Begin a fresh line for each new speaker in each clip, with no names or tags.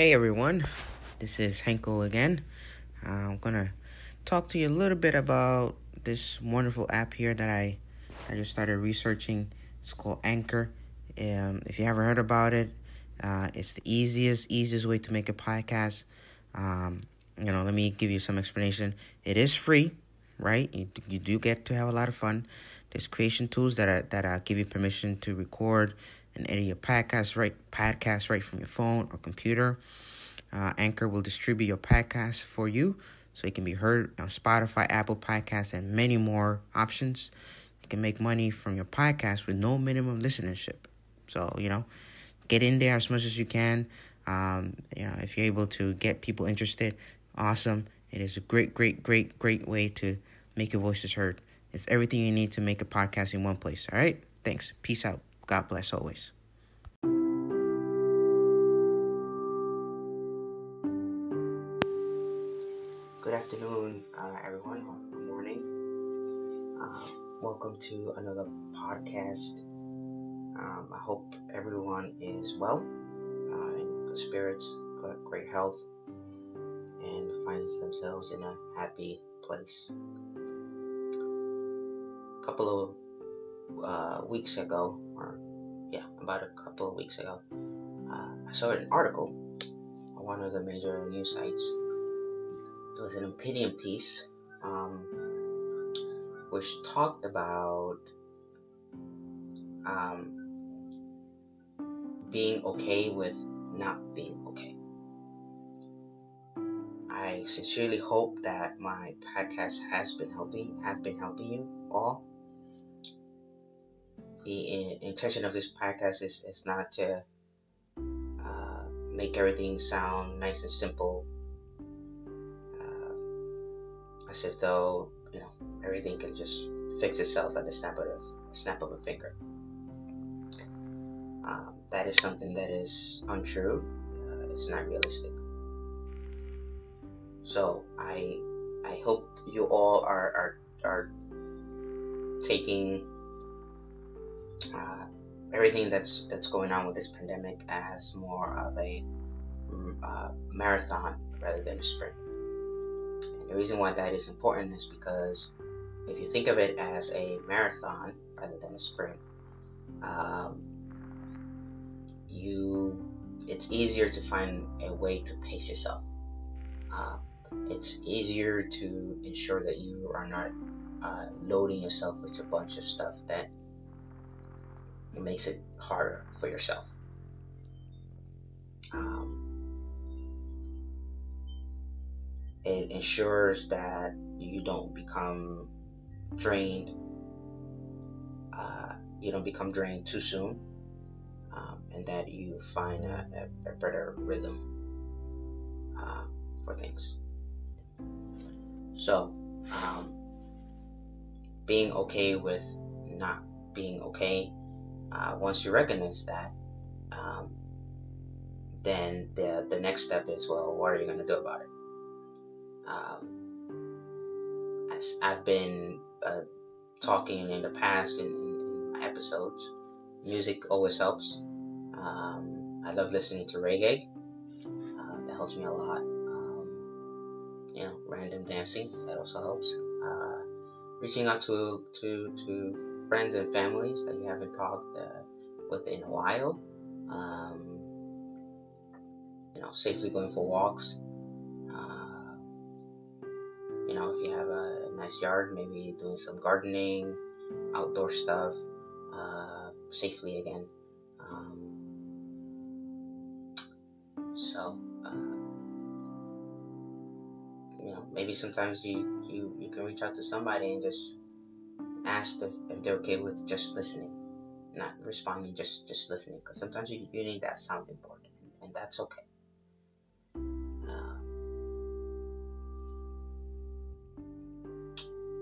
Hey everyone, this is Henkel again. Uh, I'm gonna talk to you a little bit about this wonderful app here that I I just started researching. It's called Anchor. Um, if you haven't heard about it, uh, it's the easiest easiest way to make a podcast. Um, you know, let me give you some explanation. It is free, right? You, you do get to have a lot of fun. There's creation tools that are, that uh, give you permission to record and edit your podcast right podcast right from your phone or computer. Uh, Anchor will distribute your podcast for you so it can be heard on Spotify, Apple Podcasts, and many more options. You can make money from your podcast with no minimum listenership. So, you know, get in there as much as you can. Um, you know, if you're able to get people interested, awesome. It is a great, great, great, great way to make your voices heard. It's everything you need to make a podcast in one place. All right? Thanks. Peace out. God bless always. Afternoon, uh, everyone, or good morning. Uh, welcome to another podcast. Um, I hope everyone is well, uh, in good spirits, great health, and finds themselves in a happy place. A couple of uh, weeks ago, or yeah, about a couple of weeks ago, uh, I saw an article on one of the major news sites. It was an opinion piece um, which talked about um, being okay with not being okay. I sincerely hope that my podcast has been helping, have been helping you all the intention of this podcast is, is not to uh, make everything sound nice and simple, as if though you know everything can just fix itself at the snap of a snap of a finger. Um, that is something that is untrue. Uh, it's not realistic. So I I hope you all are are are taking uh, everything that's that's going on with this pandemic as more of a uh, marathon rather than a sprint. The reason why that is important is because if you think of it as a marathon rather than a sprint, um, you it's easier to find a way to pace yourself. Uh, it's easier to ensure that you are not uh, loading yourself with a bunch of stuff that makes it harder for yourself. Um, it ensures that you don't become drained. Uh, you don't become drained too soon, um, and that you find a, a, a better rhythm uh, for things. So, um, being okay with not being okay uh, once you recognize that, um, then the the next step is well, what are you going to do about it? Um, as I've been uh, talking in the past in, in, my episodes, music always helps. Um, I love listening to reggae. Uh, that helps me a lot. Um, you know, random dancing that also helps. Uh, reaching out to to to friends and families that you haven't talked uh, with in a while. Um, you know, safely going for walks. You know, if you have a nice yard, maybe doing some gardening, outdoor stuff, uh, safely again. Um, so, uh, you know, maybe sometimes you, you, you can reach out to somebody and just ask if, if they're okay with just listening, not responding, just just listening. Because sometimes you, you need that sounding board, and that's okay.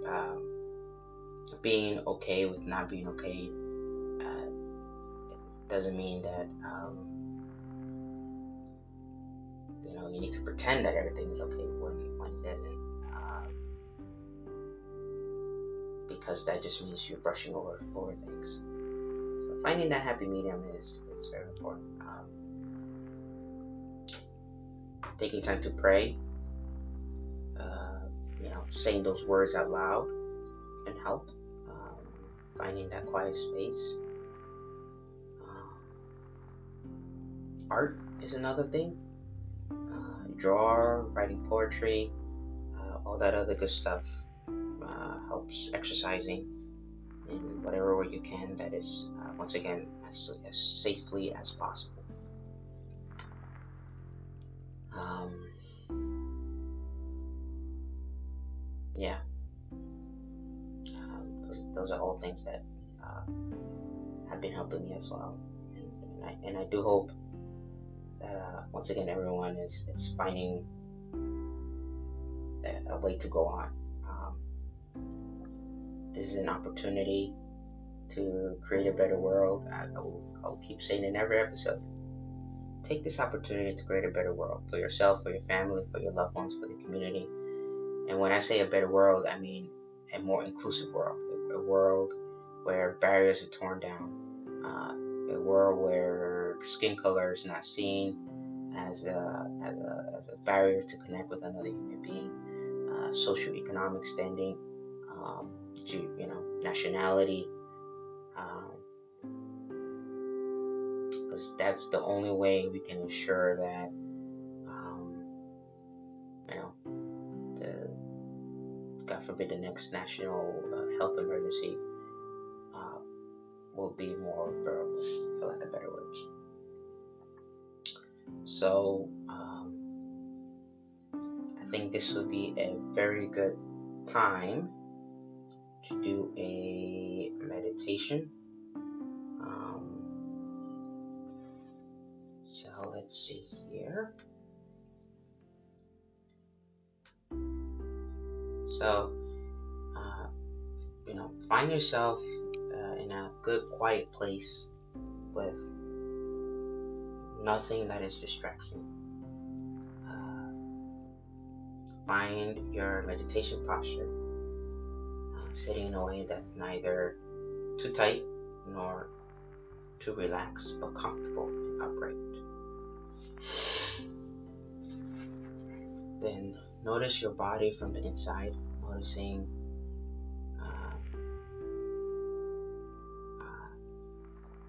Um, being okay with not being okay uh, doesn't mean that um, you know you need to pretend that everything is okay when when it isn't. because that just means you're brushing over over things. So finding that happy medium is is very important. Um, taking time to pray, uh, you know, saying those words out loud can help. Um, finding that quiet space. Um, art is another thing. Uh, draw, writing poetry, uh, all that other good stuff uh, helps exercising in whatever way you can that is, uh, once again, as, as safely as possible. Um, yeah. Um, those, those, are all things that uh, have been helping me as well. And, and, I, and I do hope that, uh, once again, everyone is, is finding a, a way to go on. Um, this is an opportunity to create a better world. I, I, will, I will keep saying in every episode take this opportunity to create a better world for yourself, for your family, for your loved ones, for the community. And when I say a better world, I mean a more inclusive world, a, world where barriers are torn down, uh, a world where skin color is not seen as a, as a, as a barrier to connect with another human being, uh, socioeconomic standing, um, you know, nationality, because that's the only way we can ensure that um, you know God the next national uh, health emergency uh, will be more bearable, for lack of better words. So um, I think this would be a very good time to do a meditation Um, so, let's see here. So, you know, find yourself uh, in a good, quiet place with nothing that is distraction. Uh, find your meditation posture, uh, sitting in a way that's neither too tight nor too relaxed, but comfortable and upright. Then notice your body from the inside, noticing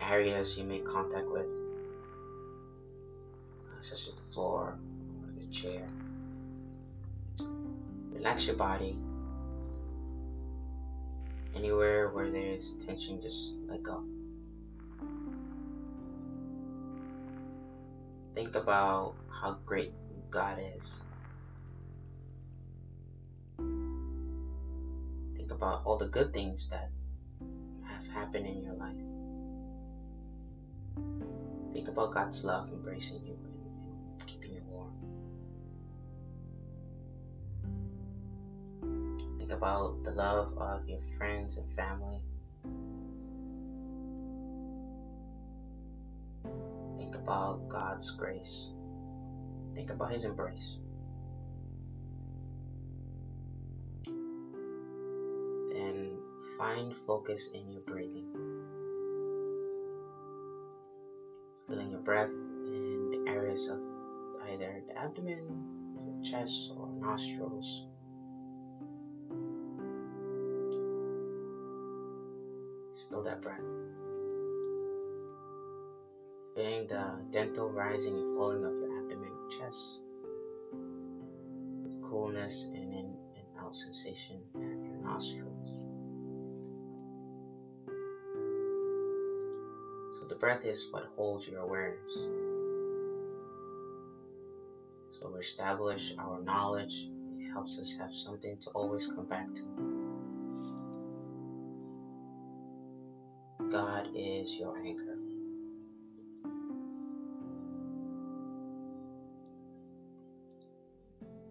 areas you make contact with, uh, such as the floor or the chair. Relax your body. Anywhere where there's tension, just let go. Think about how great God is. Think about all the good things that have happened in your life. Think about God's love embracing you and keeping you warm. Think about the love of your friends and family. Think about God's grace. Think about His embrace. And find focus in your breathing. Feeling your breath in the areas of either the abdomen, the chest, or nostrils. feel that breath. Feeling the gentle rising and falling of your abdomen chest. With coolness and in and out sensation at your nostrils. Breath is what holds your awareness. So we establish our knowledge. It helps us have something to always come back to. God is your anchor.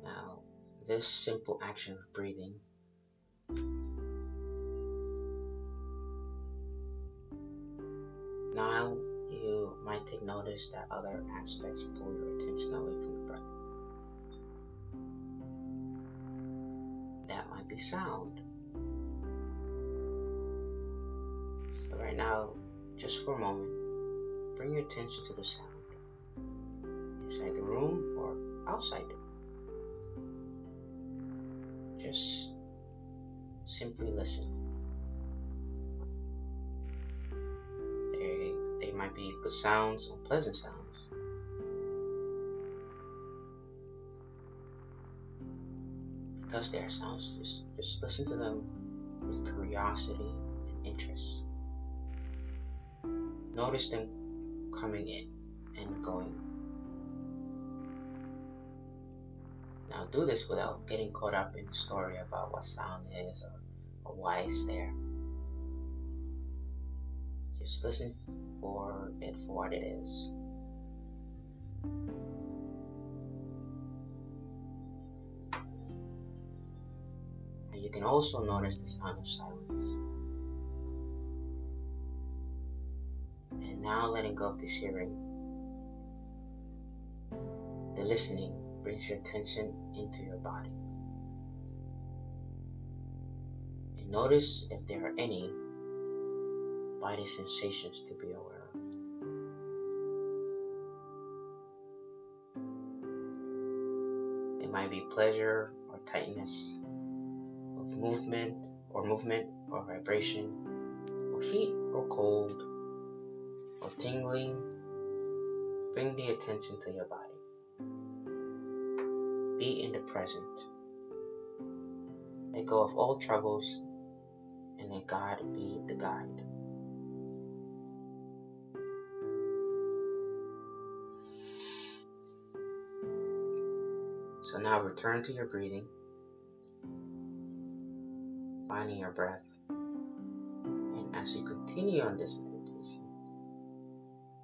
Now, this simple action of breathing take notice that other aspects pull your attention away from the breath. That might be sound. So right now, just for a moment, bring your attention to the sound inside the room or
outside. Just simply listen. Might be good sounds or pleasant sounds. Because they are sounds, just, just listen to them with curiosity and interest. Notice them coming in and going. Now do this without getting caught up in the story about what sound is or, or why it's there. Just listen for it for what it is. And you can also notice the sound of silence. And now letting go of this hearing. The listening brings your attention into your body. And notice if there are any body sensations to be aware of. It might be pleasure or tightness of movement or movement or vibration or heat or cold or tingling. Bring the attention to your body. Be in the present. Let go of all troubles and let God be the guide. So now return to your breathing, finding your breath. And as you continue on this meditation,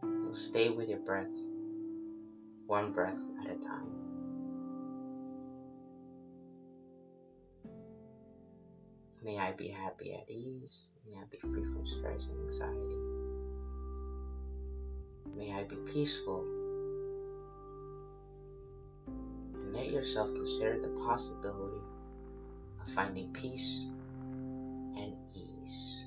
you'll stay with your breath, one breath at a time. May I be happy at ease. May I be free from stress and anxiety. May I be peaceful. Yourself consider the possibility of finding peace and ease.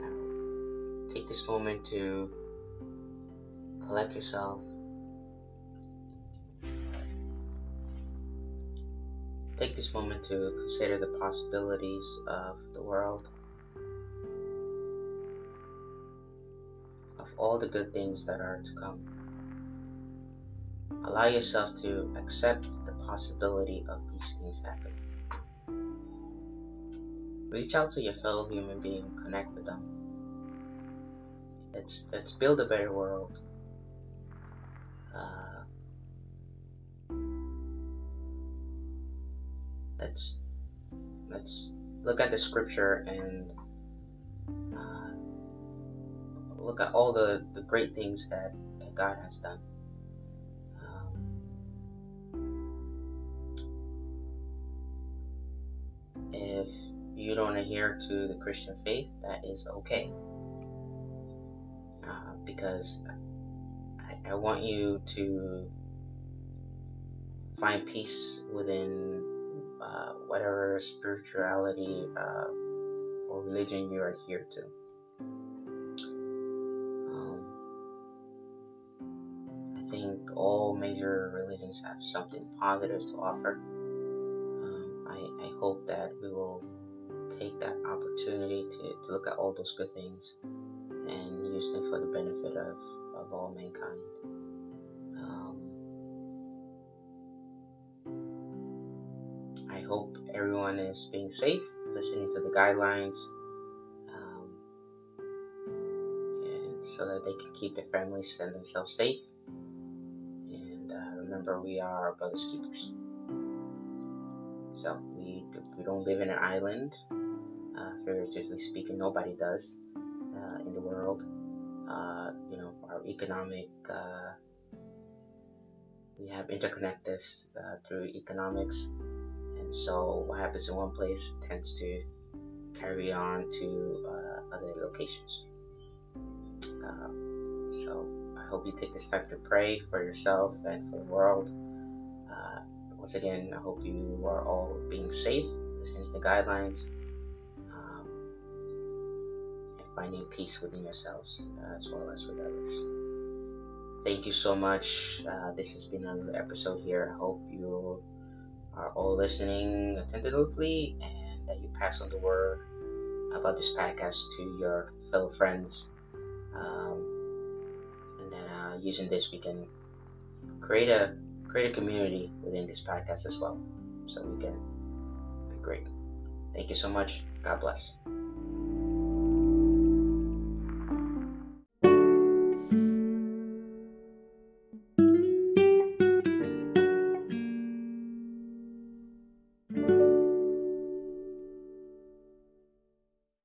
Now, take this moment to collect yourself. Take this moment to consider the possibilities of the world, all the good things that are to come. Allow yourself to accept the possibility of these things happening. Reach out to your fellow human being, connect with them. Let's let's build a better world. Uh, let's let's look at the scripture and uh, look at all the, the great things that, that God has done. Um, if you don't adhere to the Christian faith, that is okay. Uh, because I, I want you to find peace within uh, whatever spirituality uh, or religion you adhere to. Major religions have something positive to offer. Um, I, I hope that we will take that opportunity to, to look at all those good things and use them for the benefit of, of all mankind. Um, I hope everyone is being safe, listening to the guidelines, um, and so that they can keep their families and themselves safe. Remember, we are brothers keepers. So we we don't live in an island. Uh, figuratively speaking, nobody does uh, in the world. Uh, you know, our economic, uh, we have interconnected uh, through economics, and so what happens in one place tends to carry on to uh, other locations. So I hope you take this time to pray for yourself and for the world. once again, I hope you are all being safe, listening to the guidelines. Um, finding peace within yourselves uh, as well as with others. Thank you so much. Uh, this has been another episode here. I hope you are all listening attentively and that you pass on the word about this podcast to your fellow friends. Um, and uh, using this, we can create a create a community within this podcast as well, so we can be great. Thank you so much. God bless.